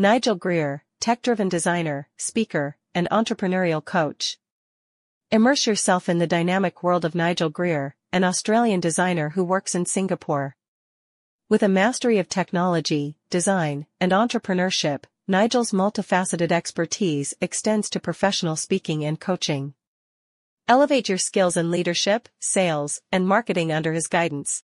Nigel Grier, tech-driven designer, speaker, and entrepreneurial coach. Immerse yourself in the dynamic world of Nigel Grier, an Australian designer who works in Singapore. With a mastery of technology, design, and entrepreneurship, Nigel's multifaceted expertise extends to professional speaking and coaching. Elevate your skills in leadership, sales, and marketing under his guidance.